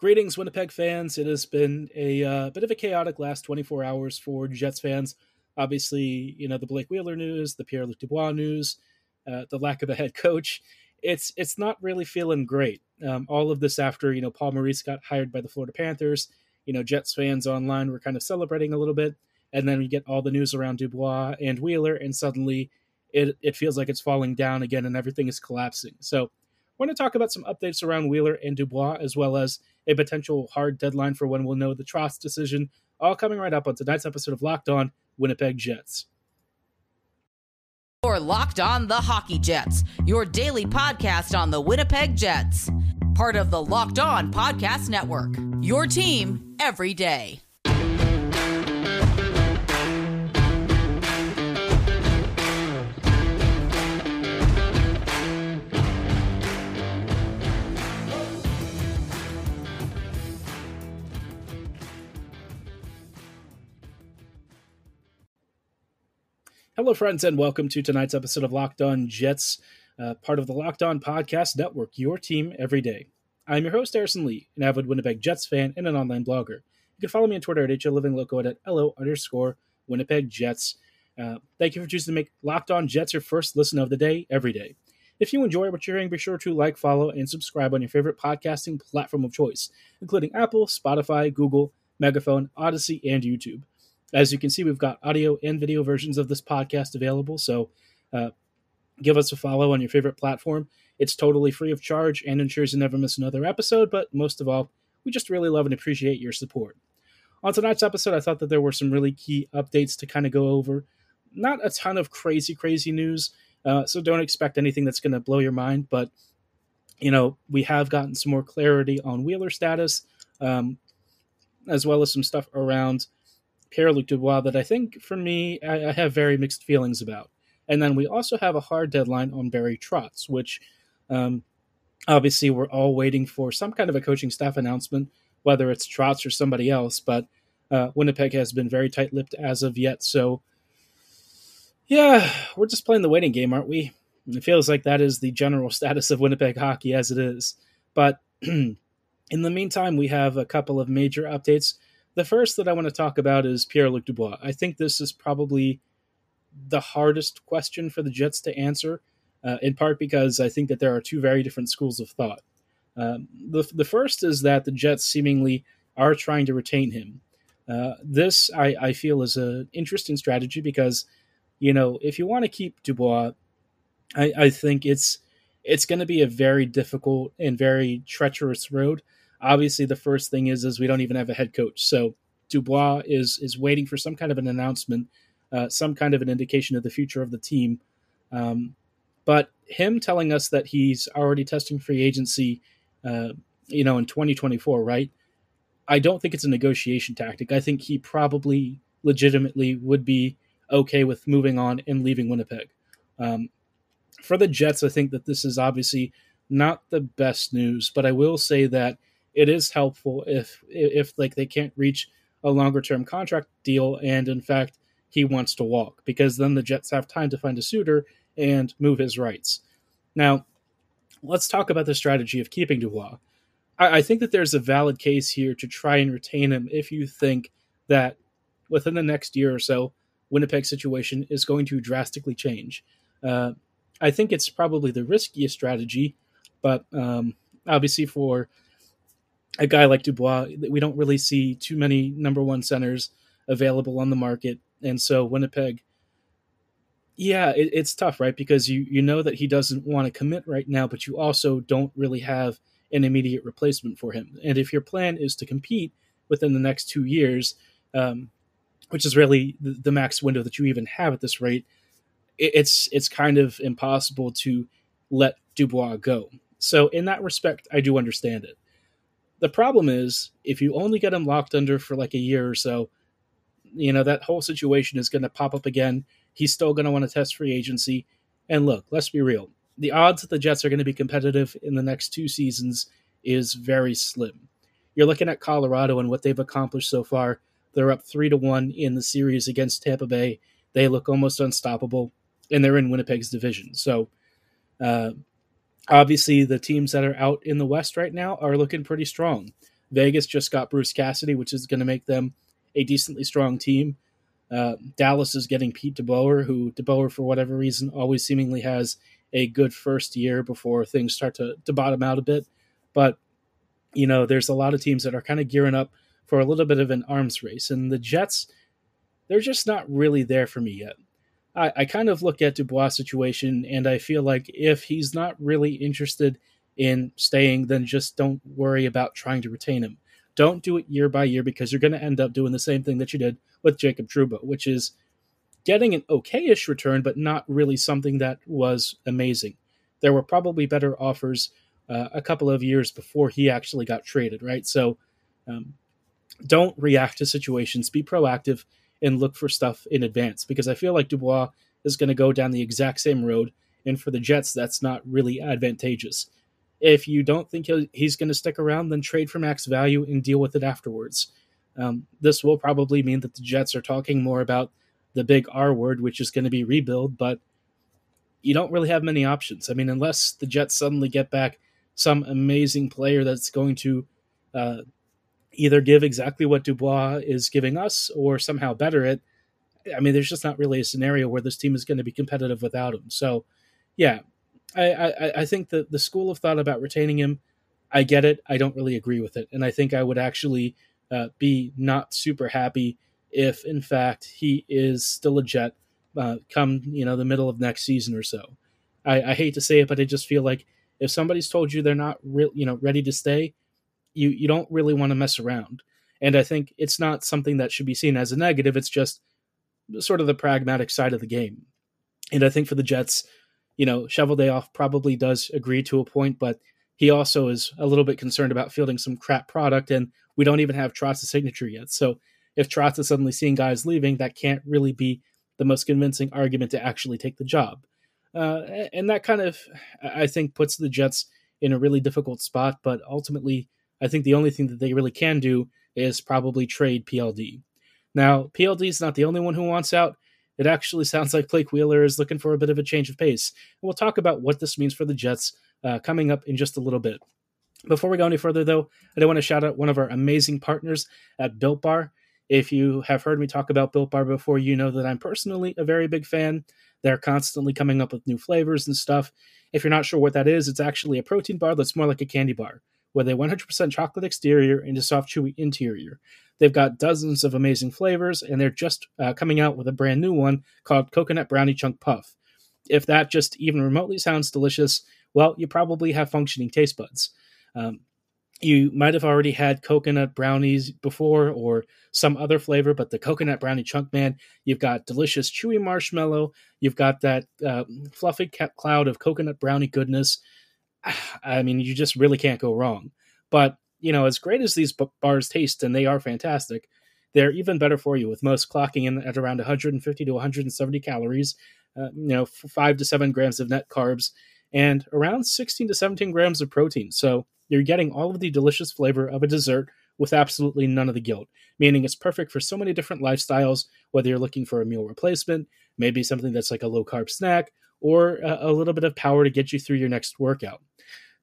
Greetings, Winnipeg fans. It has been a uh, bit of a chaotic last 24 hours for Jets fans. Obviously, you know the Blake Wheeler news, the Pierre Luc Dubois news, uh, the lack of a head coach. It's it's not really feeling great. Um, all of this after you know Paul Maurice got hired by the Florida Panthers. You know Jets fans online were kind of celebrating a little bit, and then we get all the news around Dubois and Wheeler, and suddenly it it feels like it's falling down again, and everything is collapsing. So want to talk about some updates around Wheeler and Dubois, as well as a potential hard deadline for when we'll know the Trotz decision, all coming right up on tonight's episode of Locked On Winnipeg Jets. Or Locked On the Hockey Jets, your daily podcast on the Winnipeg Jets. Part of the Locked On Podcast Network. Your team every day. Hello, friends, and welcome to tonight's episode of Locked On Jets, uh, part of the Locked On Podcast Network, your team every day. I'm your host, Harrison Lee, an avid Winnipeg Jets fan and an online blogger. You can follow me on Twitter at HLivingLoco at LO underscore Winnipeg Jets. Uh, thank you for choosing to make Locked On Jets your first listen of the day every day. If you enjoy what you're hearing, be sure to like, follow, and subscribe on your favorite podcasting platform of choice, including Apple, Spotify, Google, Megaphone, Odyssey, and YouTube. As you can see, we've got audio and video versions of this podcast available. So uh, give us a follow on your favorite platform. It's totally free of charge and ensures you never miss another episode. But most of all, we just really love and appreciate your support. On tonight's episode, I thought that there were some really key updates to kind of go over. Not a ton of crazy, crazy news. Uh, so don't expect anything that's going to blow your mind. But, you know, we have gotten some more clarity on Wheeler status, um, as well as some stuff around Pierre Luc Dubois that I think, for me, I, I, have very mixed feelings about. And then we also have a hard deadline on Barry Trotz, which um, obviously we're all waiting for some kind of a coaching staff announcement, whether it's Trotz or somebody else. But uh, Winnipeg has been very tight lipped as of yet. So, yeah, we're just playing the waiting game, aren't we? It feels like that is the general status of Winnipeg hockey as it is. But in the meantime, we have a couple of major updates the first that I want to talk about is Pierre Luc Dubois. I think this is probably the hardest question for the Jets to answer, uh, in part because I think that there are two very different schools of thought. Um, the, the first is that the Jets seemingly are trying to retain him. Uh, this, I, I feel, is an interesting strategy because, you know, if you want to keep Dubois, I, I think it's it's going to be a very difficult and very treacherous road obviously the first thing is is we don't even have a head coach. So Dubois is is waiting for some kind of an announcement, uh, some kind of an indication of the future of the team. Um, but him telling us that he's already testing free agency, uh, you know, in 2024, right? I don't think it's a negotiation tactic. I think he probably legitimately would be okay with moving on and leaving Winnipeg. Um, for the Jets, I think that this is obviously not the best news, but I will say that it is helpful if if like they can't reach a longer term contract deal and in fact he wants to walk because then the Jets have time to find a suitor and move his rights. Now, let's talk about the strategy of keeping Dubois. I, I think that there's a valid case here to try and retain him if you think that within the next year or so, Winnipeg's situation is going to drastically change. Uh, I think it's probably the riskiest strategy, but um, obviously for a guy like Dubois, we don't really see too many number one centers available on the market, and so Winnipeg, yeah, it, it's tough, right? Because you you know that he doesn't want to commit right now, but you also don't really have an immediate replacement for him. And if your plan is to compete within the next two years, um, which is really the, the, max window that you even have at this rate, it, it's it's kind of impossible to let Dubois go. So in that respect, I do understand it. The problem is, if you only get him locked under for like a year or so, you know, that whole situation is going to pop up again. He's still going to want to test free agency. And look, let's be real. The odds that the Jets are going to be competitive in the next two seasons is very slim. You're looking at Colorado and what they've accomplished so far. They're up three to one in the series against Tampa Bay. They look almost unstoppable, and they're in Winnipeg's division. So, uh, obviously the teams that are out in the West right now are looking pretty strong. Vegas just got Bruce Cassidy, which is going to make them a decently strong team. Uh, Dallas is getting Pete DeBoer, who DeBoer, for whatever reason, always seemingly has a good first year before things start to, to bottom out a bit. But, you know, there's a lot of teams that are kind of gearing up for a little bit of an arms race. And the Jets, they're just not really there for me yet. I, I kind of look at Dubois' situation and I feel like if he's not really interested in staying, then just don't worry about trying to retain him. Don't do it year by year because you're going to end up doing the same thing that you did with Jacob Trouba, which is getting an okayish return, but not really something that was amazing. There were probably better offers uh, a couple of years before he actually got traded, right? So um, don't react to situations, be proactive, and look for stuff in advance because I feel like Dubois is going to go down the exact same road. And for the Jets, that's not really advantageous. If you don't think he's going to stick around, then trade for max value and deal with it afterwards. Um, this will probably mean that the Jets are talking more about the big R word, which is going to be rebuild, but you don't really have many options. I mean, unless the Jets suddenly get back some amazing player that's going to uh, either give exactly what Dubois is giving us or somehow better it. I mean, there's just not really a scenario where this team is going to be competitive without him. So, yeah, I, I, I think that the school of thought about retaining him, I get it. I don't really agree with it, and I think I would actually uh, be not super happy if, in fact, he is still a Jet uh, come you know the middle of next season or so. I, I hate to say it, but I just feel like if somebody's told you they're not real, you know, ready to stay, you you don't really want to mess around. And I think it's not something that should be seen as a negative. It's just sort of the pragmatic side of the game. And I think for the Jets, you know, Cheveldayoff probably does agree to a point, but he also is a little bit concerned about fielding some crap product, and we don't even have Trotz's signature yet. So if Trotz is suddenly seeing guys leaving, that can't really be the most convincing argument to actually take the job. Uh, and that kind of, I think, puts the Jets in a really difficult spot. But ultimately, I think the only thing that they really can do is probably trade PLD. Now, PLD is not the only one who wants out. It actually sounds like Blake Wheeler is looking for a bit of a change of pace. And we'll talk about what this means for the Jets uh, coming up in just a little bit. Before we go any further, though, I do want to shout out one of our amazing partners at Built Bar. If you have heard me talk about Built Bar before, you know that I'm personally a very big fan. They're constantly coming up with new flavors and stuff. If you're not sure what that is, it's actually a protein bar that's more like a candy bar, with a 100% chocolate exterior and a soft, chewy interior. They've got dozens of amazing flavors, and they're just uh, coming out with a brand new one called Coconut Brownie Chunk Puff. If that just even remotely sounds delicious, well, you probably have functioning taste buds. Um, you might have already had coconut brownies before or some other flavor, but the coconut brownie chunk man, you've got delicious chewy marshmallow. You've got that uh, fluffy cloud of coconut brownie goodness. I mean, you just really can't go wrong. But, you know, as great as these bars taste, and they are fantastic, they're even better for you, with most clocking in at around 150 to 170 calories, uh, you know, five to seven grams of net carbs, and around 16 to 17 grams of protein. So, you're getting all of the delicious flavor of a dessert with absolutely none of the guilt, meaning it's perfect for so many different lifestyles, whether you're looking for a meal replacement, maybe something that's like a low carb snack, or a, little bit of power to get you through your next workout.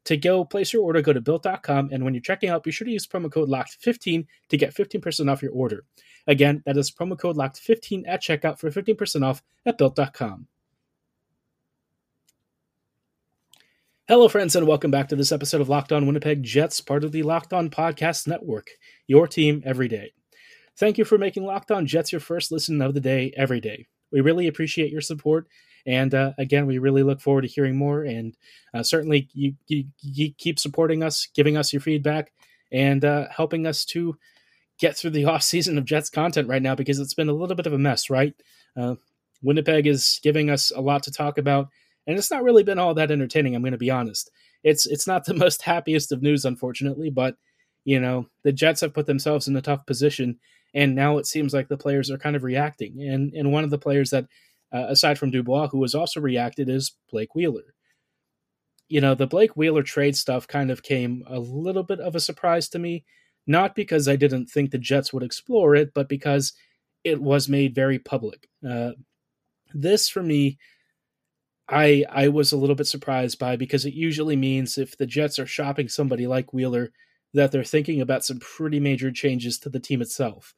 To go place your order, go to built.com, and when you're checking out, be sure to use promo code LOCKED15 to get 15% off your order. Again, that is promo code LOCKED15 at checkout for 15% off at built.com. Hello, friends, and welcome back to this episode of Locked On Winnipeg Jets, part of the Locked On Podcast Network, your team every day. Thank you for making Locked On Jets your first listen of the day every day. We really appreciate your support. And uh, again, we really look forward to hearing more. And uh, certainly, you, you, you, keep supporting us, giving us your feedback, and uh, helping us to get through the off season of Jets content right now because it's been a little bit of a mess, right? Uh, Winnipeg is giving us a lot to talk about and it's not really been all that entertaining. I'm going to be honest. It's it's not the most happiest of news, unfortunately, but you know the Jets have put themselves in a tough position, and now it seems like the players are kind of reacting. And and one of the players that, uh, aside from Dubois, who has also reacted, is Blake Wheeler. You know the Blake Wheeler trade stuff kind of came a little bit of a surprise to me, not because I didn't think the Jets would explore it, but because it was made very public. Uh, this for me I I was a little bit surprised by because it usually means if the Jets are shopping somebody like Wheeler, that they're thinking about some pretty major changes to the team itself.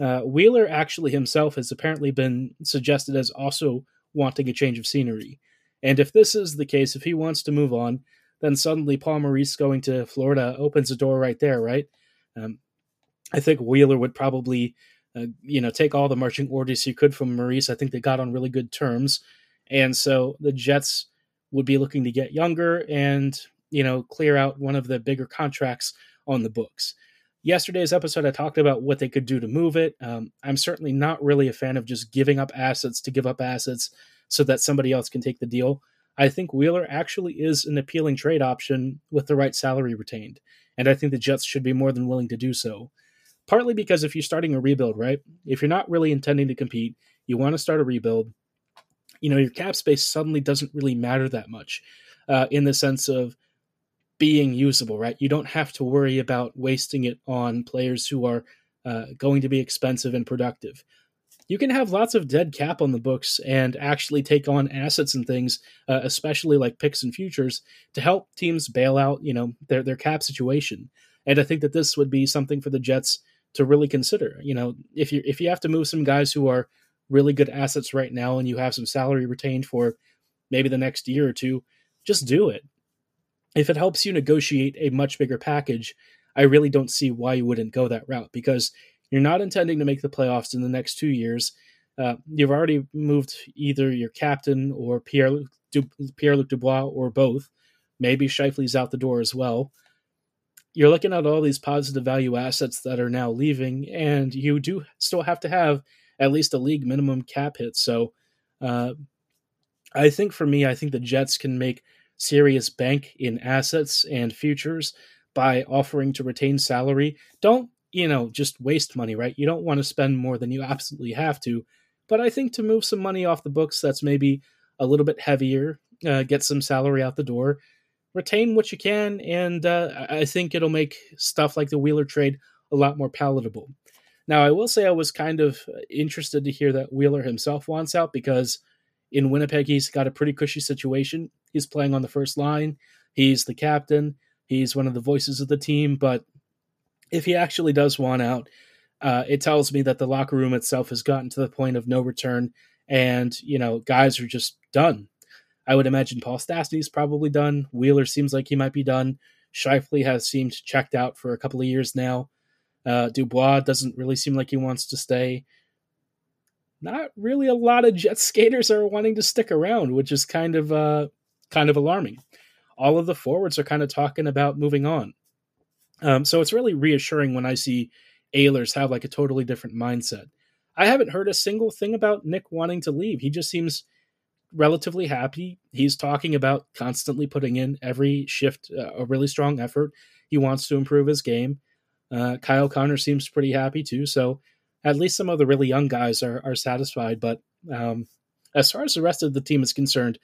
Uh, Wheeler actually himself has apparently been suggested as also wanting a change of scenery. And if this is the case, if he wants to move on, then suddenly Paul Maurice going to Florida opens a door right there, right? Um, I think Wheeler would probably, uh, you know, take all the marching orders he could from Maurice. I think they got on really good terms, and so the Jets would be looking to get younger and you know clear out one of the bigger contracts on the books. Yesterday's episode, I talked about what they could do to move it. Um, I'm certainly not really a fan of just giving up assets to give up assets so that somebody else can take the deal. I think Wheeler actually is an appealing trade option with the right salary retained, and I think the Jets should be more than willing to do so. Partly because if you're starting a rebuild, right? If you're not really intending to compete, you want to start a rebuild, you know, your cap space suddenly doesn't really matter that much uh, in the sense of being usable, right? You don't have to worry about wasting it on players who are uh, going to be expensive and productive you can have lots of dead cap on the books and actually take on assets and things, uh, especially like picks and futures, to help teams bail out, you know, their their cap situation. And I think that this would be something for the Jets to really consider. You know, if you if you have to move some guys who are really good assets right now and you have some salary retained for maybe the next year or two, just do it. If it helps you negotiate a much bigger package, I really don't see why you wouldn't go that route because you're not intending to make the playoffs in the next two years. Uh, you've already moved either your captain or Pierre du- Pierre Luc Dubois or both. Maybe Scheifele's out the door as well. You're looking at all these positive value assets that are now leaving, and you do still have to have at least a league minimum cap hit. So, uh, I think for me, I think the Jets can make serious bank in assets and futures by offering to retain salary. Don't you know, just waste money, right? You don't want to spend more than you absolutely have to. But I think to move some money off the books that's maybe a little bit heavier, uh, get some salary out the door, retain what you can, and uh, I think it'll make stuff like the Wheeler trade a lot more palatable. Now, I will say I was kind of interested to hear that Wheeler himself wants out because in Winnipeg, he's got a pretty cushy situation. He's playing on the first line, he's the captain, he's one of the voices of the team, but if he actually does want out, uh, it tells me that the locker room itself has gotten to the point of no return, and you know guys are just done. I would imagine Paul Stastny's probably done. Wheeler seems like he might be done. Scheifele has seemed checked out for a couple of years now. Uh, Dubois doesn't really seem like he wants to stay. Not really a lot of Jet skaters are wanting to stick around, which is kind of uh, kind of alarming. All of the forwards are kind of talking about moving on. Um, so it's really reassuring when I see Ehlers have like a totally different mindset. I haven't heard a single thing about Nick wanting to leave. He just seems relatively happy. He's talking about constantly putting in every shift uh, a really strong effort. He wants to improve his game. Uh, Kyle Connor seems pretty happy too. So at least some of the really young guys are are satisfied. But um, as far as the rest of the team is concerned,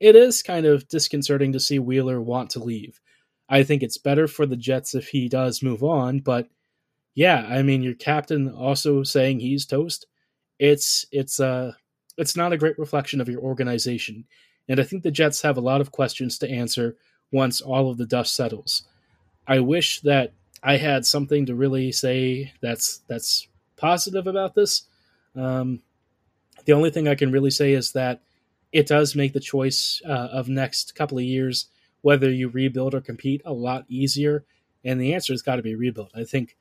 it is kind of disconcerting to see Wheeler want to leave. I think it's better for the Jets if he does move on. But yeah, I mean, your captain also saying he's toast. It's it's uh it's not a great reflection of your organization, and I think the Jets have a lot of questions to answer once all of the dust settles. I wish that I had something to really say that's that's positive about this. Um, the only thing I can really say is that it does make the choice uh, of next couple of years whether you rebuild or compete a lot easier? And the answer has got to be rebuild. I think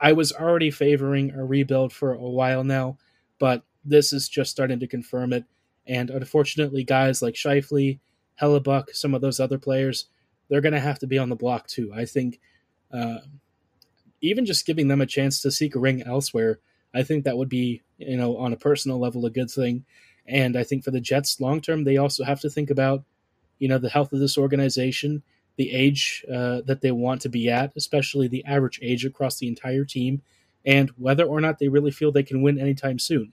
I was already favoring a rebuild for a while now, but this is just starting to confirm it. And unfortunately, guys like Scheifele, Hellebuyck, some of those other players, they're going to have to be on the block too. I think uh, even just giving them a chance to seek a ring elsewhere, I think that would be, you know, on a personal level, a good thing. And I think for the Jets long term, they also have to think about you know the health of this organization, the age uh, that they want to be at, especially the average age across the entire team, and whether or not they really feel they can win anytime soon.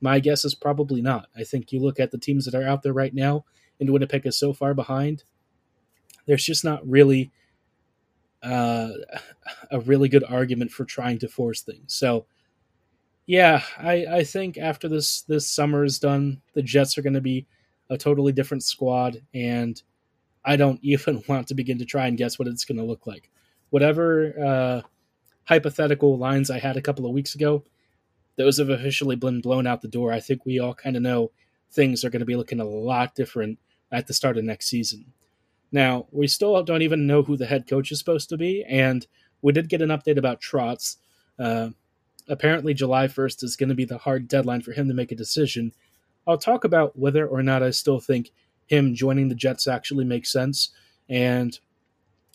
My guess is probably not. I think you look at the teams that are out there right now, and Winnipeg is so far behind. There's just not really uh, a really good argument for trying to force things. So, yeah, I, I think after this this summer is done, the Jets are going to be a totally different squad, and I don't even want to begin to try and guess what it's going to look like. whatever uh, hypothetical lines I had a couple of weeks ago, those have officially been blown out the door. I think we all kind of know things are going to be looking a lot different at the start of next season. Now, we still don't even know who the head coach is supposed to be, and we did get an update about Trotz. Uh, apparently, July 1st is going to be the hard deadline for him to make a decision. I'll talk about whether or not I still think him joining the Jets actually makes sense, and,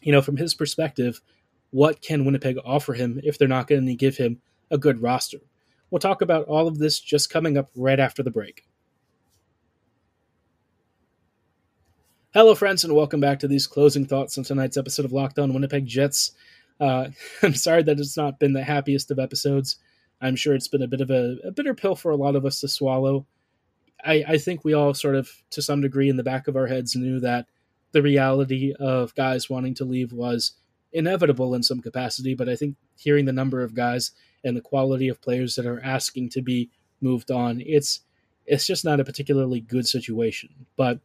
you know, from his perspective, what can Winnipeg offer him if they're not going to give him a good roster? We'll talk about all of this just coming up right after the break. Hello, friends, and welcome back to these closing thoughts on tonight's episode of Locked On Winnipeg Jets. Uh, I'm sorry that it's not been the happiest of episodes. I'm sure it's been a bit of a, a bitter pill for a lot of us to swallow. I, I think we all sort of, to some degree, in the back of our heads knew that the reality of guys wanting to leave was inevitable in some capacity, but I think hearing the number of guys and the quality of players that are asking to be moved on, it's it's just not a particularly good situation. But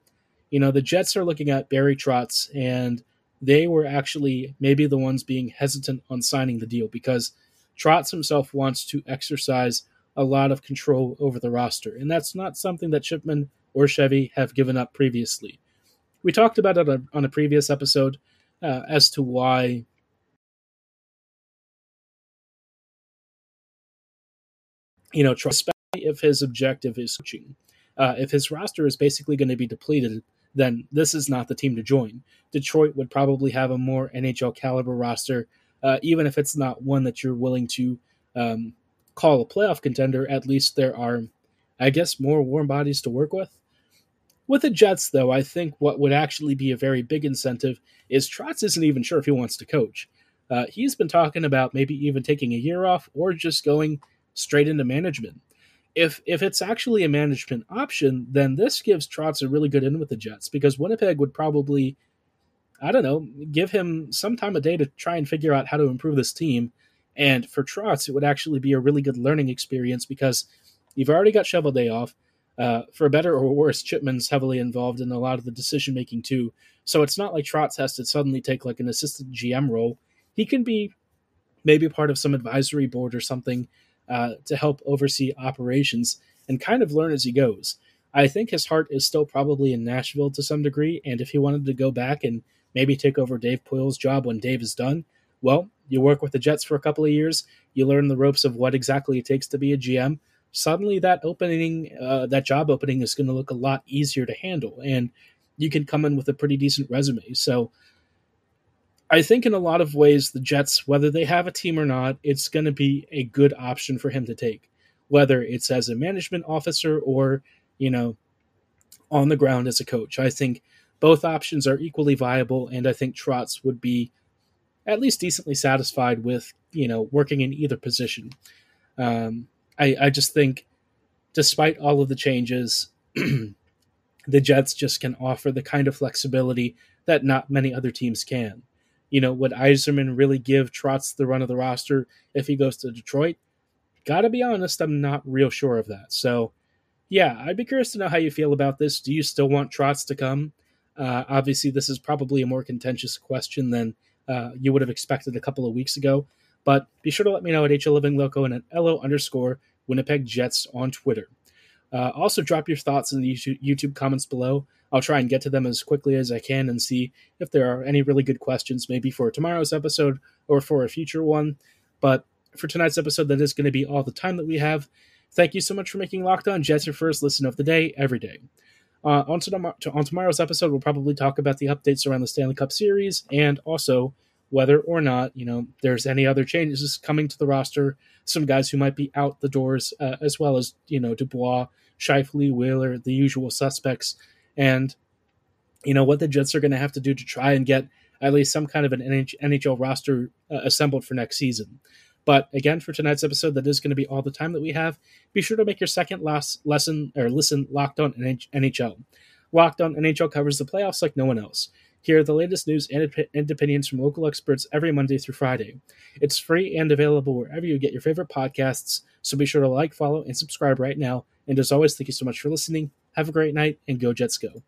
you know, the Jets are looking at Barry Trotz, and they were actually maybe the ones being hesitant on signing the deal because Trotz himself wants to exercise a lot of control over the roster, and that's not something that Chipman or Chevy have given up previously. We talked about it on a previous episode uh, as to why you know, especially if his objective is coaching. Uh, if his roster is basically going to be depleted, then this is not the team to join. Detroit would probably have a more NHL caliber roster, uh, even if it's not one that you're willing to um, call a playoff contender. At least there are, I guess, more warm bodies to work with. With the Jets, though, I think what would actually be a very big incentive is Trotz isn't even sure if he wants to coach. Uh, he's been talking about maybe even taking a year off or just going straight into management. If if it's actually a management option, then this gives Trotz a really good in with the Jets because Winnipeg would probably, I don't know, give him some time a day to try and figure out how to improve this team. And for Trotz, it would actually be a really good learning experience because you've already got Cheveldayoff. Uh, for better or worse, Chipman's heavily involved in a lot of the decision making too. So it's not like Trotz has to suddenly take like an assistant GM role. He can be maybe part of some advisory board or something uh, to help oversee operations and kind of learn as he goes. I think his heart is still probably in Nashville to some degree, and if he wanted to go back and maybe take over Dave Poile's job when Dave is done, well, you work with the Jets for a couple of years, you learn the ropes of what exactly it takes to be a GM. Suddenly, that opening, uh, that job opening, is going to look a lot easier to handle, and you can come in with a pretty decent resume. So, I think in a lot of ways, the Jets, whether they have a team or not, it's going to be a good option for him to take, whether it's as a management officer or, you know, on the ground as a coach. I think both options are equally viable, and I think Trotz would be at least decently satisfied with, you know, working in either position. Um, I, I just think, despite all of the changes, the Jets just can offer the kind of flexibility that not many other teams can. You know, would Yzerman really give Trotz the run of the roster if he goes to Detroit? Gotta be honest, I'm not real sure of that. So, yeah, I'd be curious to know how you feel about this. Do you still want Trotz to come? Uh, obviously, this is probably a more contentious question than uh, you would have expected a couple of weeks ago. But be sure to let me know at HL Living Loco and at LO underscore Winnipeg Jets on Twitter. Uh, also, drop your thoughts in the YouTube comments below. I'll try and get to them as quickly as I can and see if there are any really good questions, maybe for tomorrow's episode or for a future one. But for tonight's episode, that is going to be all the time that we have. Thank you so much for making Locked On Jets your first listen of the day every day. Uh, on, to, on tomorrow's episode, we'll probably talk about the updates around the Stanley Cup Series and also whether or not you know there's any other changes coming to the roster. Some guys who might be out the doors, uh, as well as you know Dubois, Scheifele, Wheeler, the usual suspects and you know what the Jets are going to have to do to try and get at least some kind of an NHL roster uh, assembled for next season. But again, for tonight's episode, that is going to be all the time that we have. Be sure to make your second last lesson or listen locked on NHL. Locked on NHL covers the playoffs like no one else. Hear the latest news and opinions from local experts every Monday through Friday. It's free and available wherever you get your favorite podcasts. So be sure to like, follow, and subscribe right now. And as always, thank you so much for listening. Have a great night and go Jets go.